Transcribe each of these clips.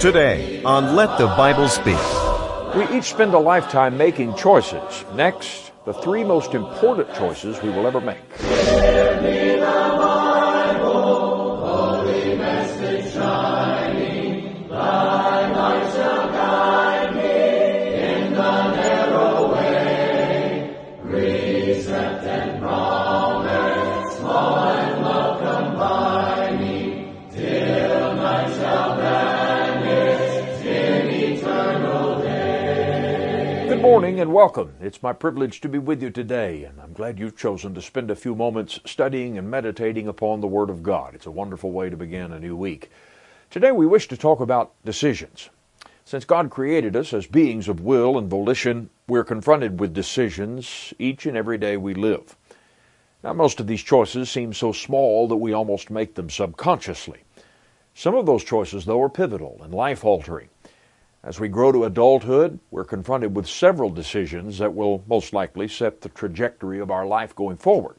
Today on Let the Bible Speak. We each spend a lifetime making choices. Next, the three most important choices we will ever make. Morning and welcome. It's my privilege to be with you today, and I'm glad you've chosen to spend a few moments studying and meditating upon the Word of God. It's a wonderful way to begin a new week. Today we wish to talk about decisions. Since God created us as beings of will and volition, we're confronted with decisions each and every day we live. Now, most of these choices seem so small that we almost make them subconsciously. Some of those choices, though, are pivotal and life altering. As we grow to adulthood, we're confronted with several decisions that will most likely set the trajectory of our life going forward.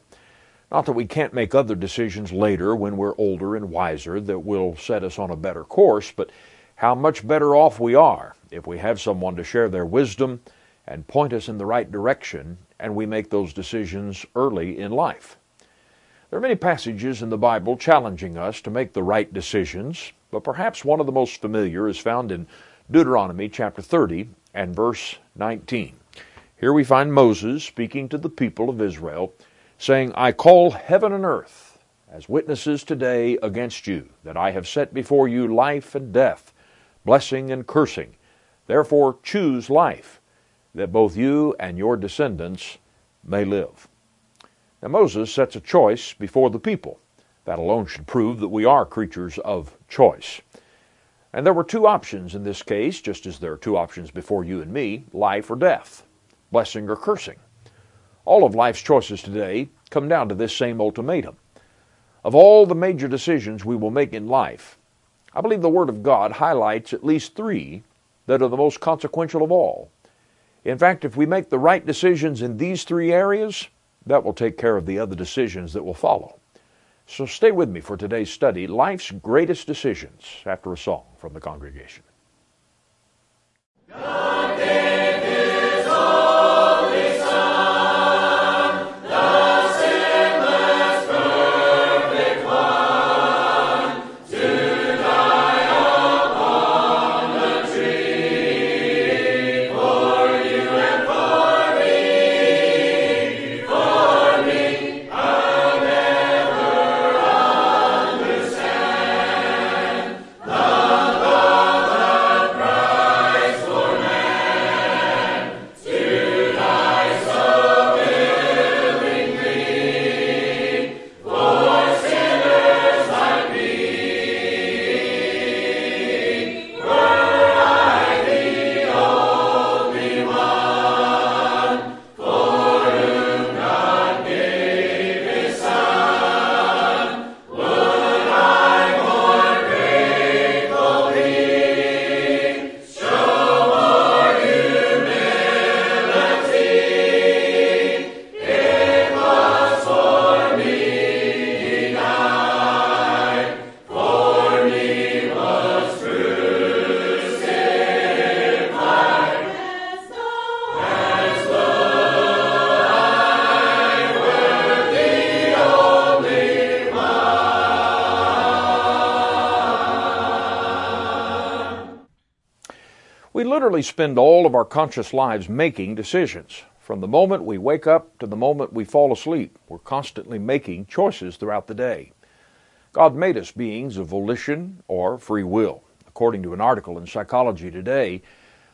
Not that we can't make other decisions later when we're older and wiser that will set us on a better course, but how much better off we are if we have someone to share their wisdom and point us in the right direction and we make those decisions early in life. There are many passages in the Bible challenging us to make the right decisions, but perhaps one of the most familiar is found in Deuteronomy chapter 30 and verse 19. Here we find Moses speaking to the people of Israel, saying, I call heaven and earth as witnesses today against you, that I have set before you life and death, blessing and cursing. Therefore choose life, that both you and your descendants may live. Now Moses sets a choice before the people. That alone should prove that we are creatures of choice. And there were two options in this case, just as there are two options before you and me life or death, blessing or cursing. All of life's choices today come down to this same ultimatum. Of all the major decisions we will make in life, I believe the Word of God highlights at least three that are the most consequential of all. In fact, if we make the right decisions in these three areas, that will take care of the other decisions that will follow. So stay with me for today's study Life's Greatest Decisions after a song from the congregation. Literally spend all of our conscious lives making decisions. From the moment we wake up to the moment we fall asleep, we're constantly making choices throughout the day. God made us beings of volition or free will. According to an article in Psychology Today,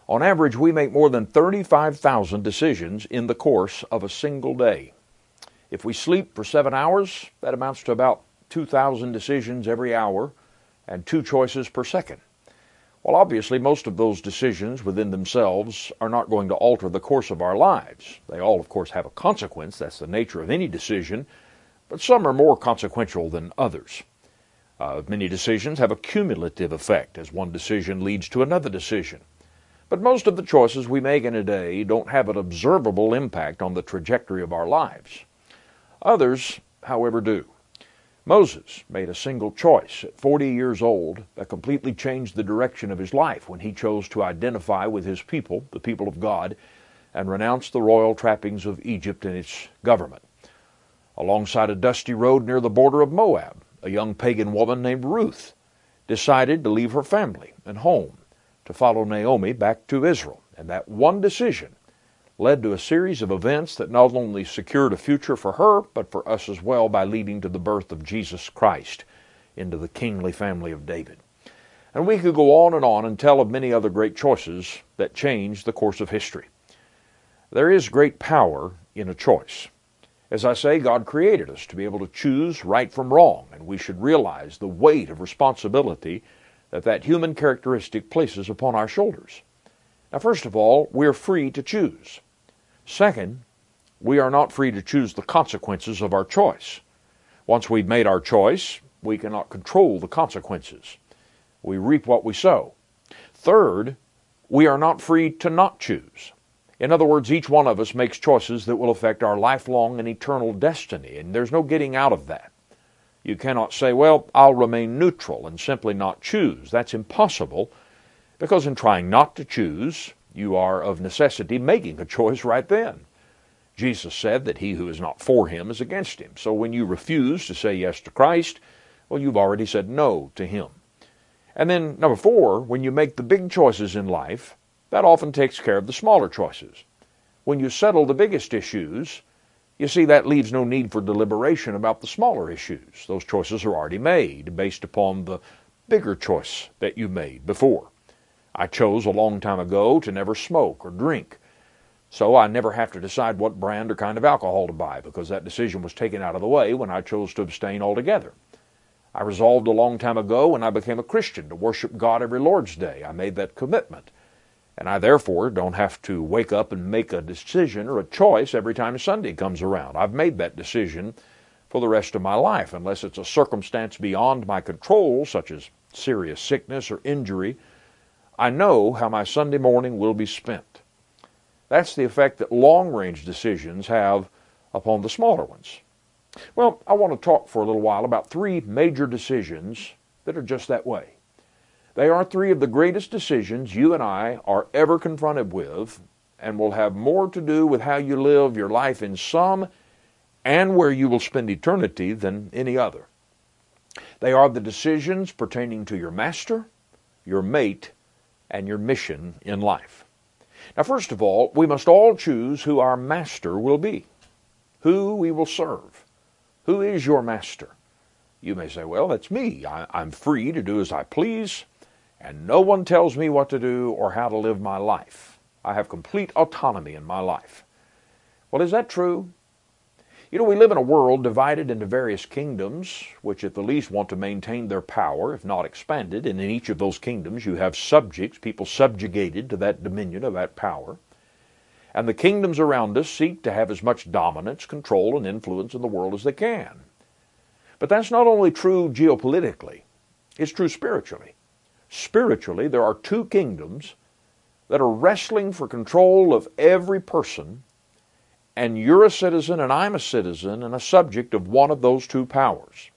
on average, we make more than 35,000 decisions in the course of a single day. If we sleep for seven hours, that amounts to about 2,000 decisions every hour and two choices per second. Well, obviously, most of those decisions within themselves are not going to alter the course of our lives. They all, of course, have a consequence. That's the nature of any decision. But some are more consequential than others. Uh, many decisions have a cumulative effect as one decision leads to another decision. But most of the choices we make in a day don't have an observable impact on the trajectory of our lives. Others, however, do. Moses made a single choice at 40 years old that completely changed the direction of his life when he chose to identify with his people, the people of God, and renounce the royal trappings of Egypt and its government. Alongside a dusty road near the border of Moab, a young pagan woman named Ruth decided to leave her family and home to follow Naomi back to Israel. And that one decision led to a series of events that not only secured a future for her, but for us as well by leading to the birth of Jesus Christ into the kingly family of David. And we could go on and on and tell of many other great choices that changed the course of history. There is great power in a choice. As I say, God created us to be able to choose right from wrong, and we should realize the weight of responsibility that that human characteristic places upon our shoulders. Now, first of all, we're free to choose. Second, we are not free to choose the consequences of our choice. Once we've made our choice, we cannot control the consequences. We reap what we sow. Third, we are not free to not choose. In other words, each one of us makes choices that will affect our lifelong and eternal destiny, and there's no getting out of that. You cannot say, well, I'll remain neutral and simply not choose. That's impossible because in trying not to choose, you are of necessity making a choice right then. Jesus said that he who is not for him is against him. So when you refuse to say yes to Christ, well, you've already said no to him. And then, number four, when you make the big choices in life, that often takes care of the smaller choices. When you settle the biggest issues, you see that leaves no need for deliberation about the smaller issues. Those choices are already made based upon the bigger choice that you made before. I chose a long time ago to never smoke or drink. So I never have to decide what brand or kind of alcohol to buy because that decision was taken out of the way when I chose to abstain altogether. I resolved a long time ago when I became a Christian to worship God every Lord's Day. I made that commitment. And I therefore don't have to wake up and make a decision or a choice every time Sunday comes around. I've made that decision for the rest of my life, unless it's a circumstance beyond my control, such as serious sickness or injury I know how my Sunday morning will be spent. That's the effect that long range decisions have upon the smaller ones. Well, I want to talk for a little while about three major decisions that are just that way. They are three of the greatest decisions you and I are ever confronted with and will have more to do with how you live your life in some and where you will spend eternity than any other. They are the decisions pertaining to your master, your mate, and your mission in life. Now, first of all, we must all choose who our master will be, who we will serve. Who is your master? You may say, well, that's me. I, am free to do as I please, and no one tells me what to do or how to live my life. I have complete autonomy in my life. Well, is that true? You know, we live in a world divided into various kingdoms, which at the least want to maintain their power, if not expanded. And in each of those kingdoms, you have subjects, people subjugated to that dominion of that power. And the kingdoms around us seek to have as much dominance, control, and influence in the world as they can. But that's not only true geopolitically, it's true spiritually. Spiritually, there are two kingdoms that are wrestling for control of every person and you're a citizen and I'm a citizen and a subject of one of those two powers.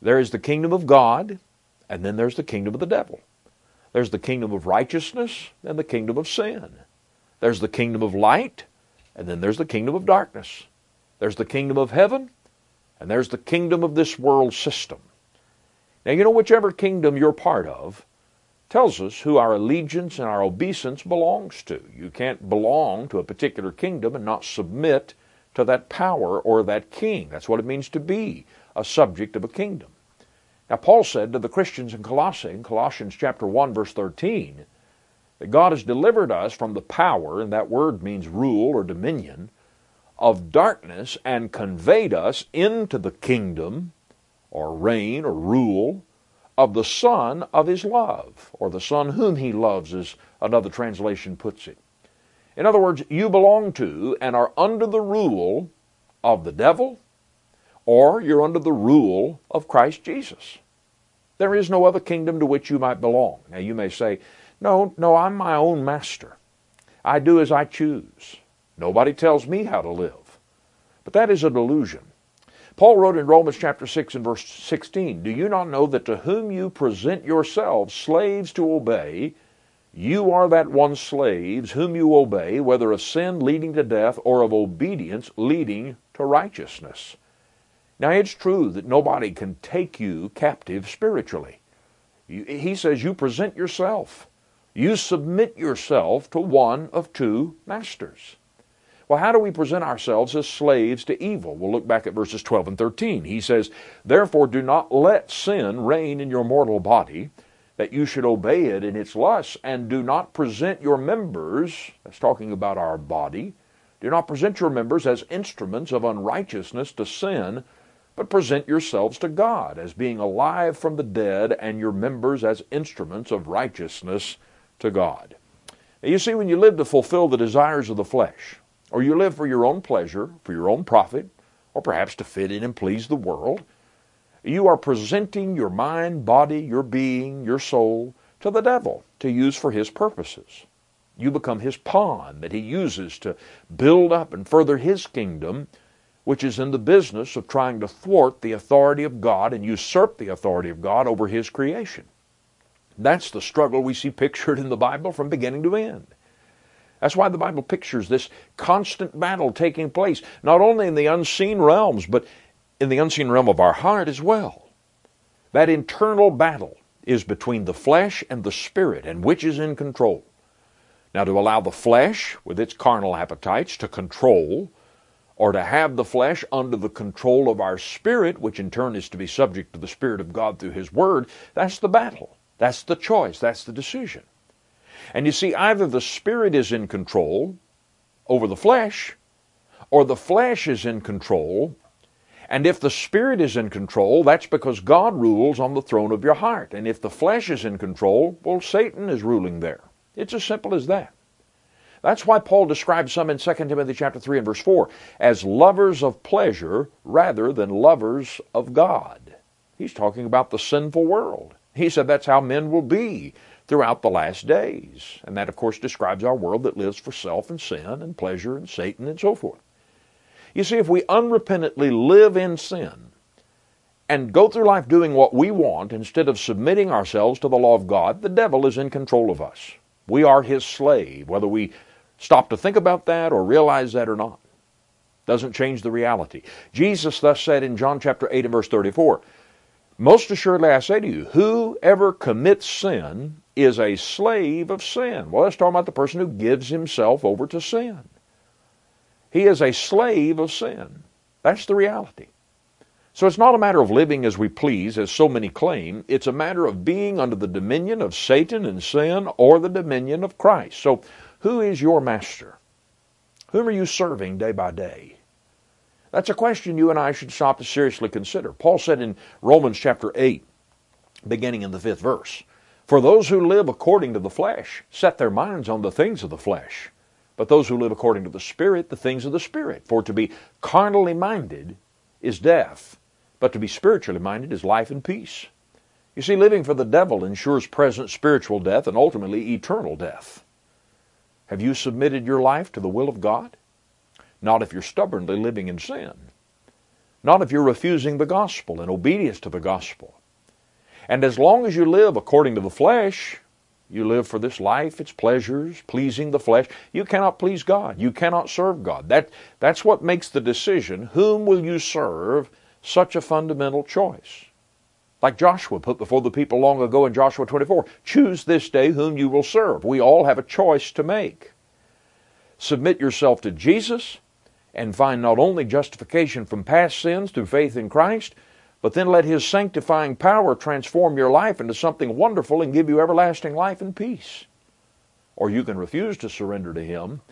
There is the kingdom of God, and then there's the kingdom of the devil. There's the kingdom of righteousness and the kingdom of sin. There's the kingdom of light, and then there's the kingdom of darkness. There's the kingdom of heaven, and there's the kingdom of this world system. Now, you know, whichever kingdom you're part of, tells us who our allegiance and our obeisance belongs to. You can't belong to a particular kingdom and not submit to that power or that king. That's what it means to be a subject of a kingdom. Now, Paul said to the Christians in Colossae, in Colossians chapter 1, verse 13, that God has delivered us from the power, and that word means rule or dominion, of darkness and conveyed us into the kingdom or reign or rule of the Son of His love, or the Son whom He loves, as another translation puts it. In other words, you belong to and are under the rule of the devil, or you're under the rule of Christ Jesus. There is no other kingdom to which you might belong. Now you may say, no, no, I'm my own master. I do as I choose. Nobody tells me how to live. But that is a delusion. Paul wrote in Romans chapter 6 and verse 16, Do you not know that to whom you present yourselves slaves to obey, you are that one slaves whom you obey, whether of sin leading to death or of obedience leading to righteousness? Now it's true that nobody can take you captive spiritually. He says you present yourself. You submit yourself to one of two masters. Well, how do we present ourselves as slaves to evil? We'll look back at verses 12 and 13. He says, Therefore do not let sin reign in your mortal body, that you should obey it in its lusts, and do not present your members, that's talking about our body, do not present your members as instruments of unrighteousness to sin, but present yourselves to God as being alive from the dead, and your members as instruments of righteousness to God. Now, you see, when you live to fulfill the desires of the flesh, or you live for your own pleasure, for your own profit, or perhaps to fit in and please the world, you are presenting your mind, body, your being, your soul to the devil to use for his purposes. You become his pawn that he uses to build up and further his kingdom, which is in the business of trying to thwart the authority of God and usurp the authority of God over his creation. That's the struggle we see pictured in the Bible from beginning to end. That's why the Bible pictures this constant battle taking place, not only in the unseen realms, but in the unseen realm of our heart as well. That internal battle is between the flesh and the spirit, and which is in control. Now, to allow the flesh, with its carnal appetites, to control, or to have the flesh under the control of our spirit, which in turn is to be subject to the Spirit of God through His Word, that's the battle. That's the choice. That's the decision. And you see, either the Spirit is in control over the flesh, or the flesh is in control. And if the Spirit is in control, that's because God rules on the throne of your heart. And if the flesh is in control, well, Satan is ruling there. It's as simple as that. That's why Paul describes some in 2 Timothy chapter 3 and verse 4 as lovers of pleasure rather than lovers of God. He's talking about the sinful world. He said that's how men will be throughout the last days. And that, of course, describes our world that lives for self and sin and pleasure and Satan and so forth. You see, if we unrepentantly live in sin and go through life doing what we want instead of submitting ourselves to the law of God, the devil is in control of us. We are his slave, whether we stop to think about that or realize that or not. Doesn't change the reality. Jesus thus said in John chapter 8 and verse 34, Most assuredly I say to you, whoever commits sin is a slave of sin. Well, let's talk about the person who gives himself over to sin. He is a slave of sin. That's the reality. So it's not a matter of living as we please, as so many claim. It's a matter of being under the dominion of Satan and sin or the dominion of Christ. So who is your master? Whom are you serving day by day? That's a question you and I should stop to seriously consider. Paul said in Romans chapter 8, beginning in the fifth verse, For those who live according to the flesh set their minds on the things of the flesh, but those who live according to the Spirit, the things of the Spirit. For to be carnally minded is death, but to be spiritually minded is life and peace. You see, living for the devil ensures present spiritual death and ultimately eternal death. Have you submitted your life to the will of God? Not if you're stubbornly living in sin. Not if you're refusing the gospel and obedience to the gospel. And as long as you live according to the flesh, you live for this life, its pleasures, pleasing the flesh. You cannot please God. You cannot serve God. That, that's what makes the decision, whom will you serve, such a fundamental choice. Like Joshua put before the people long ago in Joshua 24 choose this day whom you will serve. We all have a choice to make. Submit yourself to Jesus and find not only justification from past sins through faith in Christ, but then let His sanctifying power transform your life into something wonderful and give you everlasting life and peace. Or you can refuse to surrender to Him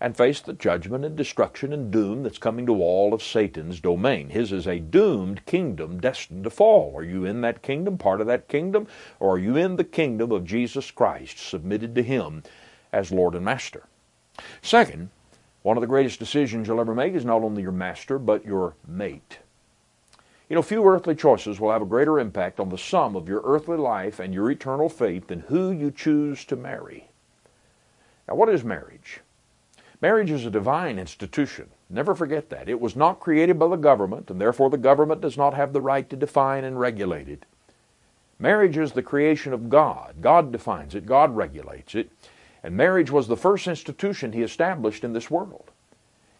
and face the judgment and destruction and doom that's coming to all of Satan's domain. His is a doomed kingdom destined to fall. Are you in that kingdom, part of that kingdom, or are you in the kingdom of Jesus Christ, submitted to Him as Lord and Master? Second, one of the greatest decisions you'll ever make is not only your master, but your mate. You know, few earthly choices will have a greater impact on the sum of your earthly life and your eternal fate than who you choose to marry. Now, what is marriage? Marriage is a divine institution. Never forget that. It was not created by the government, and therefore the government does not have the right to define and regulate it. Marriage is the creation of God. God defines it, God regulates it. And marriage was the first institution He established in this world.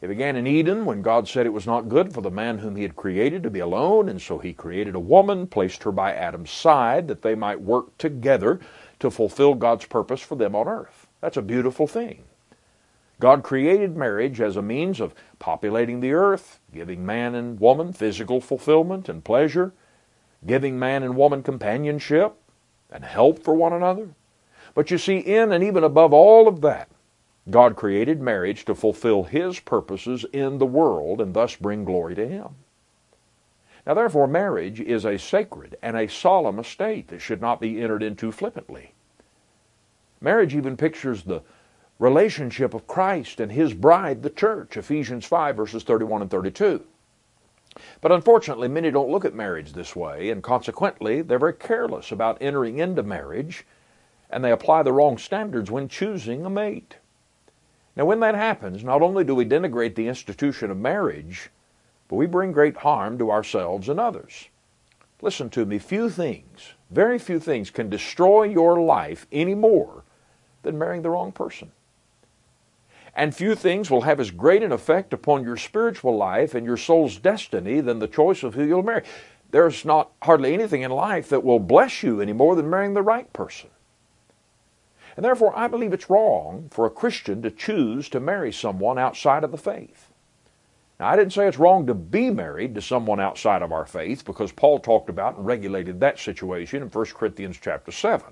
It began in Eden when God said it was not good for the man whom He had created to be alone, and so He created a woman, placed her by Adam's side, that they might work together to fulfill God's purpose for them on earth. That's a beautiful thing. God created marriage as a means of populating the earth, giving man and woman physical fulfillment and pleasure, giving man and woman companionship and help for one another. But you see, in and even above all of that, God created marriage to fulfill His purposes in the world and thus bring glory to Him. Now, therefore, marriage is a sacred and a solemn estate that should not be entered into flippantly. Marriage even pictures the relationship of Christ and His bride, the church, Ephesians 5, verses 31 and 32. But unfortunately, many don't look at marriage this way, and consequently, they're very careless about entering into marriage, and they apply the wrong standards when choosing a mate. Now, when that happens, not only do we denigrate the institution of marriage, but we bring great harm to ourselves and others. Listen to me, few things, very few things can destroy your life any more than marrying the wrong person. And few things will have as great an effect upon your spiritual life and your soul's destiny than the choice of who you'll marry. There's not hardly anything in life that will bless you any more than marrying the right person. And therefore, I believe it's wrong for a Christian to choose to marry someone outside of the faith. Now, I didn't say it's wrong to be married to someone outside of our faith because Paul talked about and regulated that situation in 1 Corinthians chapter 7.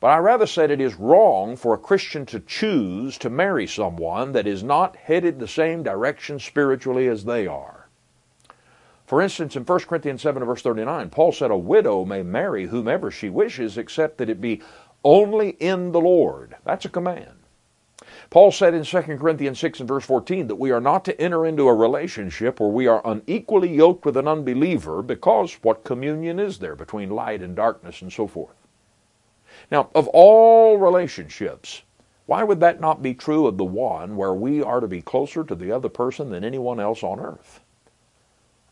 But I rather said it is wrong for a Christian to choose to marry someone that is not headed the same direction spiritually as they are. For instance, in 1 Corinthians 7 verse 39, Paul said a widow may marry whomever she wishes except that it be only in the Lord. That's a command. Paul said in 2 Corinthians 6 and verse 14 that we are not to enter into a relationship where we are unequally yoked with an unbeliever because what communion is there between light and darkness and so forth? Now, of all relationships, why would that not be true of the one where we are to be closer to the other person than anyone else on earth?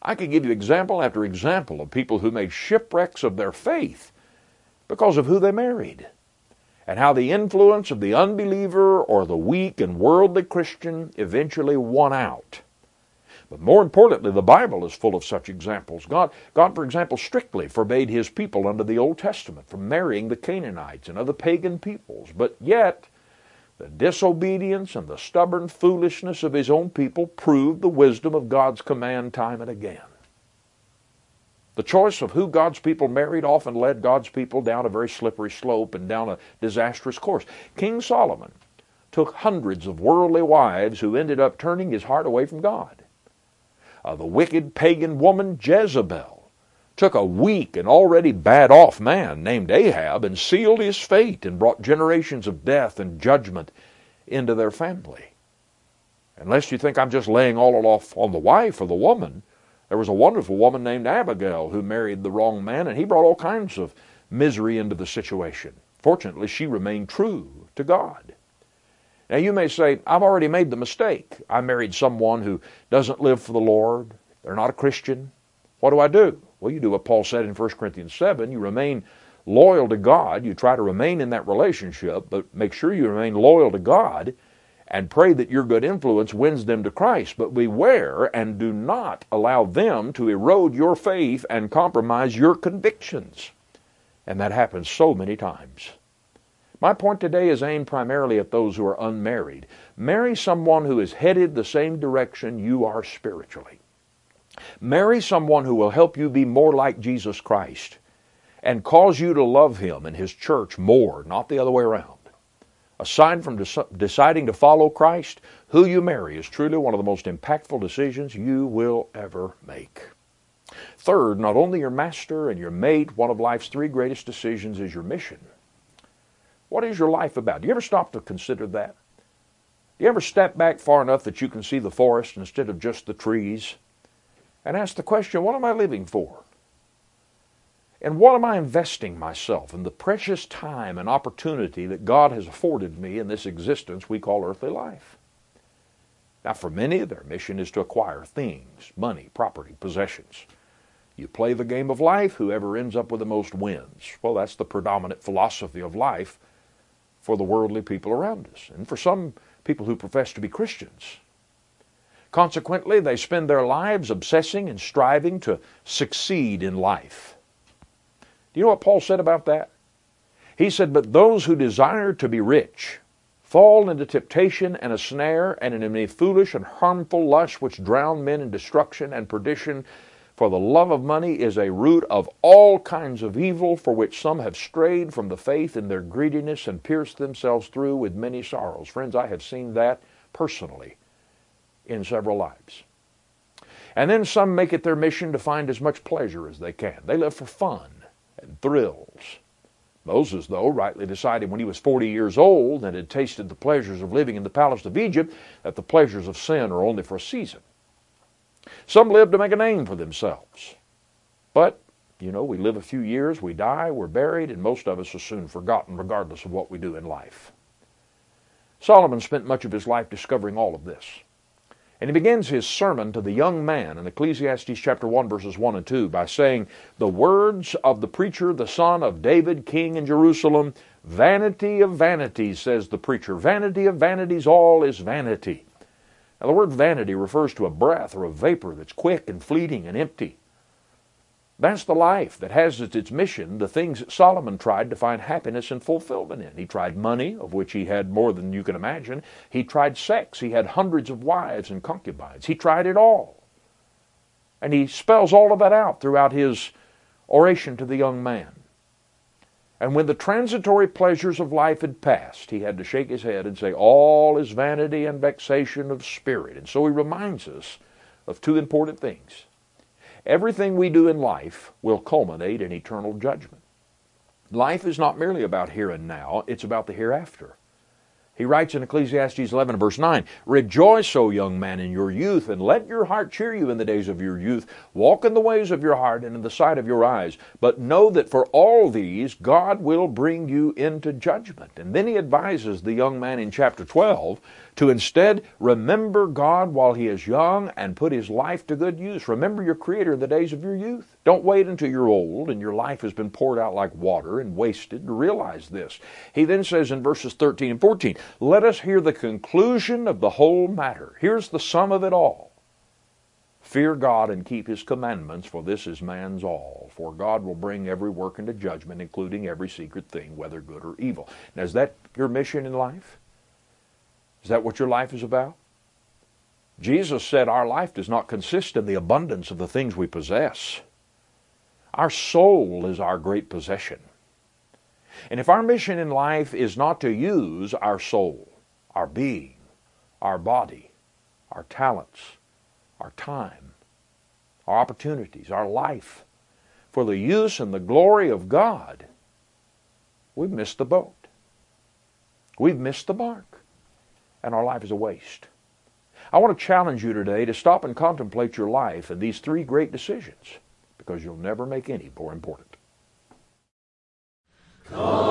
I could give you example after example of people who made shipwrecks of their faith because of who they married, and how the influence of the unbeliever or the weak and worldly Christian eventually won out. But more importantly, the Bible is full of such examples. God, God, for example, strictly forbade his people under the Old Testament from marrying the Canaanites and other pagan peoples. But yet, the disobedience and the stubborn foolishness of his own people proved the wisdom of God's command time and again. The choice of who God's people married often led God's people down a very slippery slope and down a disastrous course. King Solomon took hundreds of worldly wives who ended up turning his heart away from God uh, the wicked pagan woman Jezebel took a weak and already bad off man named Ahab and sealed his fate and brought generations of death and judgment into their family. Unless you think I'm just laying all off on the wife or the woman, there was a wonderful woman named Abigail who married the wrong man, and he brought all kinds of misery into the situation. Fortunately, she remained true to God. Now you may say, I've already made the mistake. I married someone who doesn't live for the Lord. They're not a Christian. What do I do? Well, you do what Paul said in 1 Corinthians 7. You remain loyal to God. You try to remain in that relationship, but make sure you remain loyal to God and pray that your good influence wins them to Christ. But beware and do not allow them to erode your faith and compromise your convictions. And that happens so many times. My point today is aimed primarily at those who are unmarried. Marry someone who is headed the same direction you are spiritually. Marry someone who will help you be more like Jesus Christ and cause you to love Him and His church more, not the other way around. Aside from deciding to follow Christ, who you marry is truly one of the most impactful decisions you will ever make. Third, not only your master and your mate, one of life's three greatest decisions is your mission. What is your life about? Do you ever stop to consider that? Do you ever step back far enough that you can see the forest instead of just the trees? And ask the question, what am I living for? And what am I investing myself in the precious time and opportunity that God has afforded me in this existence we call earthly life? Now, for many, their mission is to acquire things, money, property, possessions. You play the game of life, whoever ends up with the most wins. Well, that's the predominant philosophy of life for the worldly people around us, and for some people who profess to be Christians. Consequently, they spend their lives obsessing and striving to succeed in life. You know what Paul said about that? He said, But those who desire to be rich fall into temptation and a snare and into many foolish and harmful lusts which drown men in destruction and perdition. For the love of money is a root of all kinds of evil, for which some have strayed from the faith in their greediness and pierced themselves through with many sorrows. Friends, I have seen that personally in several lives. And then some make it their mission to find as much pleasure as they can. They live for fun and thrills. Moses, though, rightly decided when he was 40 years old and had tasted the pleasures of living in the palace of Egypt that the pleasures of sin are only for a season. Some live to make a name for themselves. But, you know, we live a few years, we die, we're buried, and most of us are soon forgotten regardless of what we do in life. Solomon spent much of his life discovering all of this. And he begins his sermon to the young man in Ecclesiastes chapter 1 verses 1 and 2 by saying, "The words of the preacher, the son of David, king in Jerusalem, vanity of vanities, says the preacher. Vanity of vanities, all is vanity." Now the word vanity refers to a breath or a vapor that's quick and fleeting and empty. That's the life that has as its mission the things that Solomon tried to find happiness and fulfillment in. He tried money, of which he had more than you can imagine. He tried sex. He had hundreds of wives and concubines. He tried it all. And he spells all of that out throughout his oration to the young man. And when the transitory pleasures of life had passed, he had to shake his head and say, All is vanity and vexation of spirit. And so he reminds us of two important things. Everything we do in life will culminate in eternal judgment. Life is not merely about here and now, it's about the hereafter. He writes in Ecclesiastes 11, verse 9 Rejoice, O young man, in your youth, and let your heart cheer you in the days of your youth. Walk in the ways of your heart and in the sight of your eyes. But know that for all these God will bring you into judgment. And then he advises the young man in chapter 12 to instead remember God while he is young and put his life to good use. Remember your Creator in the days of your youth. Don't wait until you're old and your life has been poured out like water and wasted to realize this. He then says in verses 13 and 14, Let us hear the conclusion of the whole matter. Here's the sum of it all. Fear God and keep his commandments, for this is man's all. For God will bring every work into judgment, including every secret thing, whether good or evil. Now, is that your mission in life? Is that what your life is about? Jesus said our life does not consist in the abundance of the things we possess. Our soul is our great possession. And if our mission in life is not to use our soul, our being, our body, our talents, our time, our opportunities, our life, for the use and the glory of God, we've missed the boat. We've missed the mark and our life is a waste. I want to challenge you today to stop and contemplate your life and these three great decisions because you'll never make any more important. No.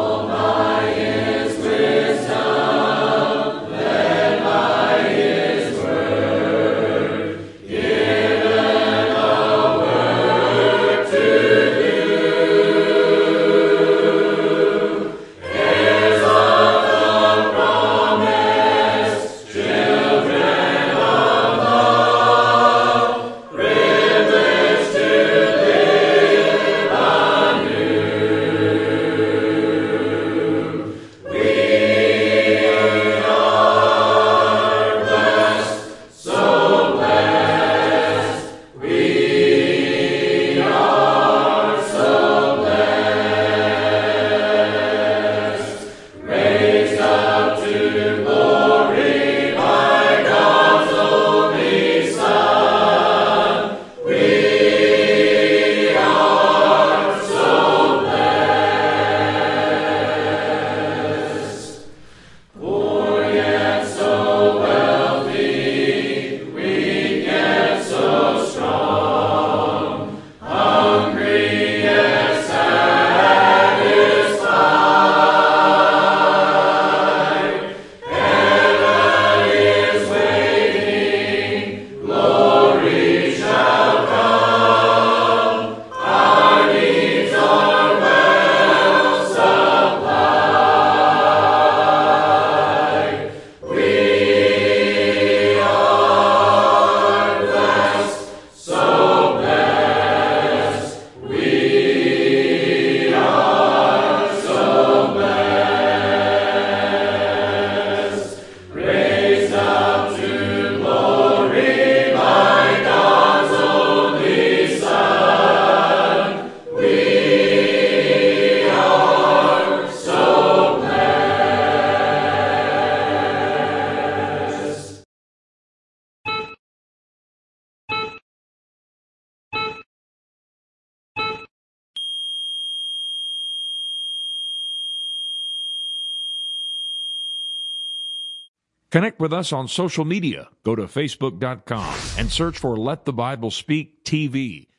Connect with us on social media. Go to facebook.com and search for Let the Bible Speak TV.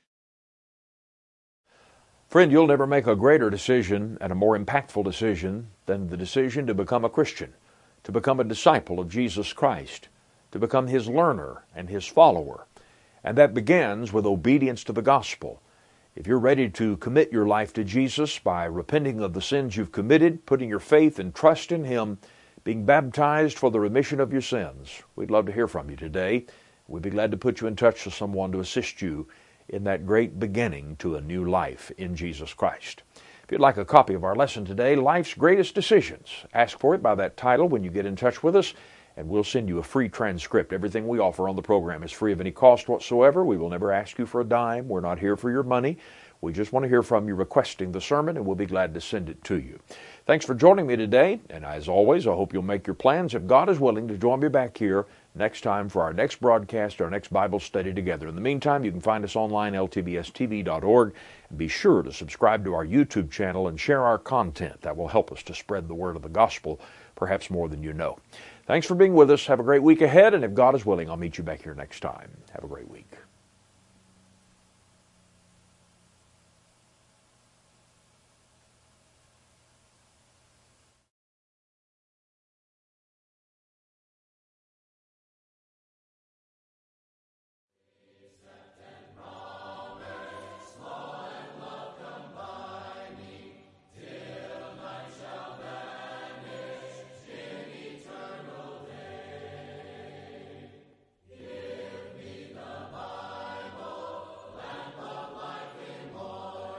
Friend, you'll never make a greater decision and a more impactful decision than the decision to become a Christian, to become a disciple of Jesus Christ, to become His learner and His follower. And that begins with obedience to the gospel. If you're ready to commit your life to Jesus by repenting of the sins you've committed, putting your faith and trust in Him, being baptized for the remission of your sins. We'd love to hear from you today. We'd be glad to put you in touch with someone to assist you in that great beginning to a new life in Jesus Christ. If you'd like a copy of our lesson today, Life's Greatest Decisions, ask for it by that title when you get in touch with us, and we'll send you a free transcript. Everything we offer on the program is free of any cost whatsoever. We will never ask you for a dime. We're not here for your money. We just want to hear from you requesting the sermon, and we'll be glad to send it to you. Thanks for joining me today, and as always, I hope you'll make your plans, if God is willing, to join me back here next time for our next broadcast, our next Bible study together. In the meantime, you can find us online, ltbstv.org, and be sure to subscribe to our YouTube channel and share our content. That will help us to spread the word of the gospel, perhaps more than you know. Thanks for being with us. Have a great week ahead, and if God is willing, I'll meet you back here next time. Have a great week.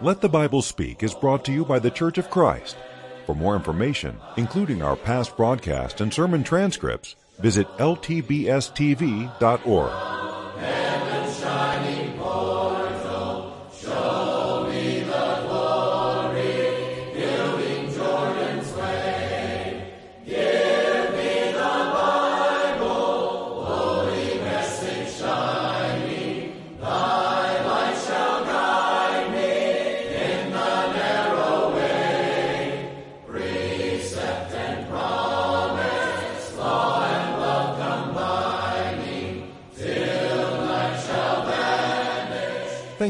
Let the Bible Speak is brought to you by the Church of Christ. For more information, including our past broadcast and sermon transcripts, visit ltbstv.org.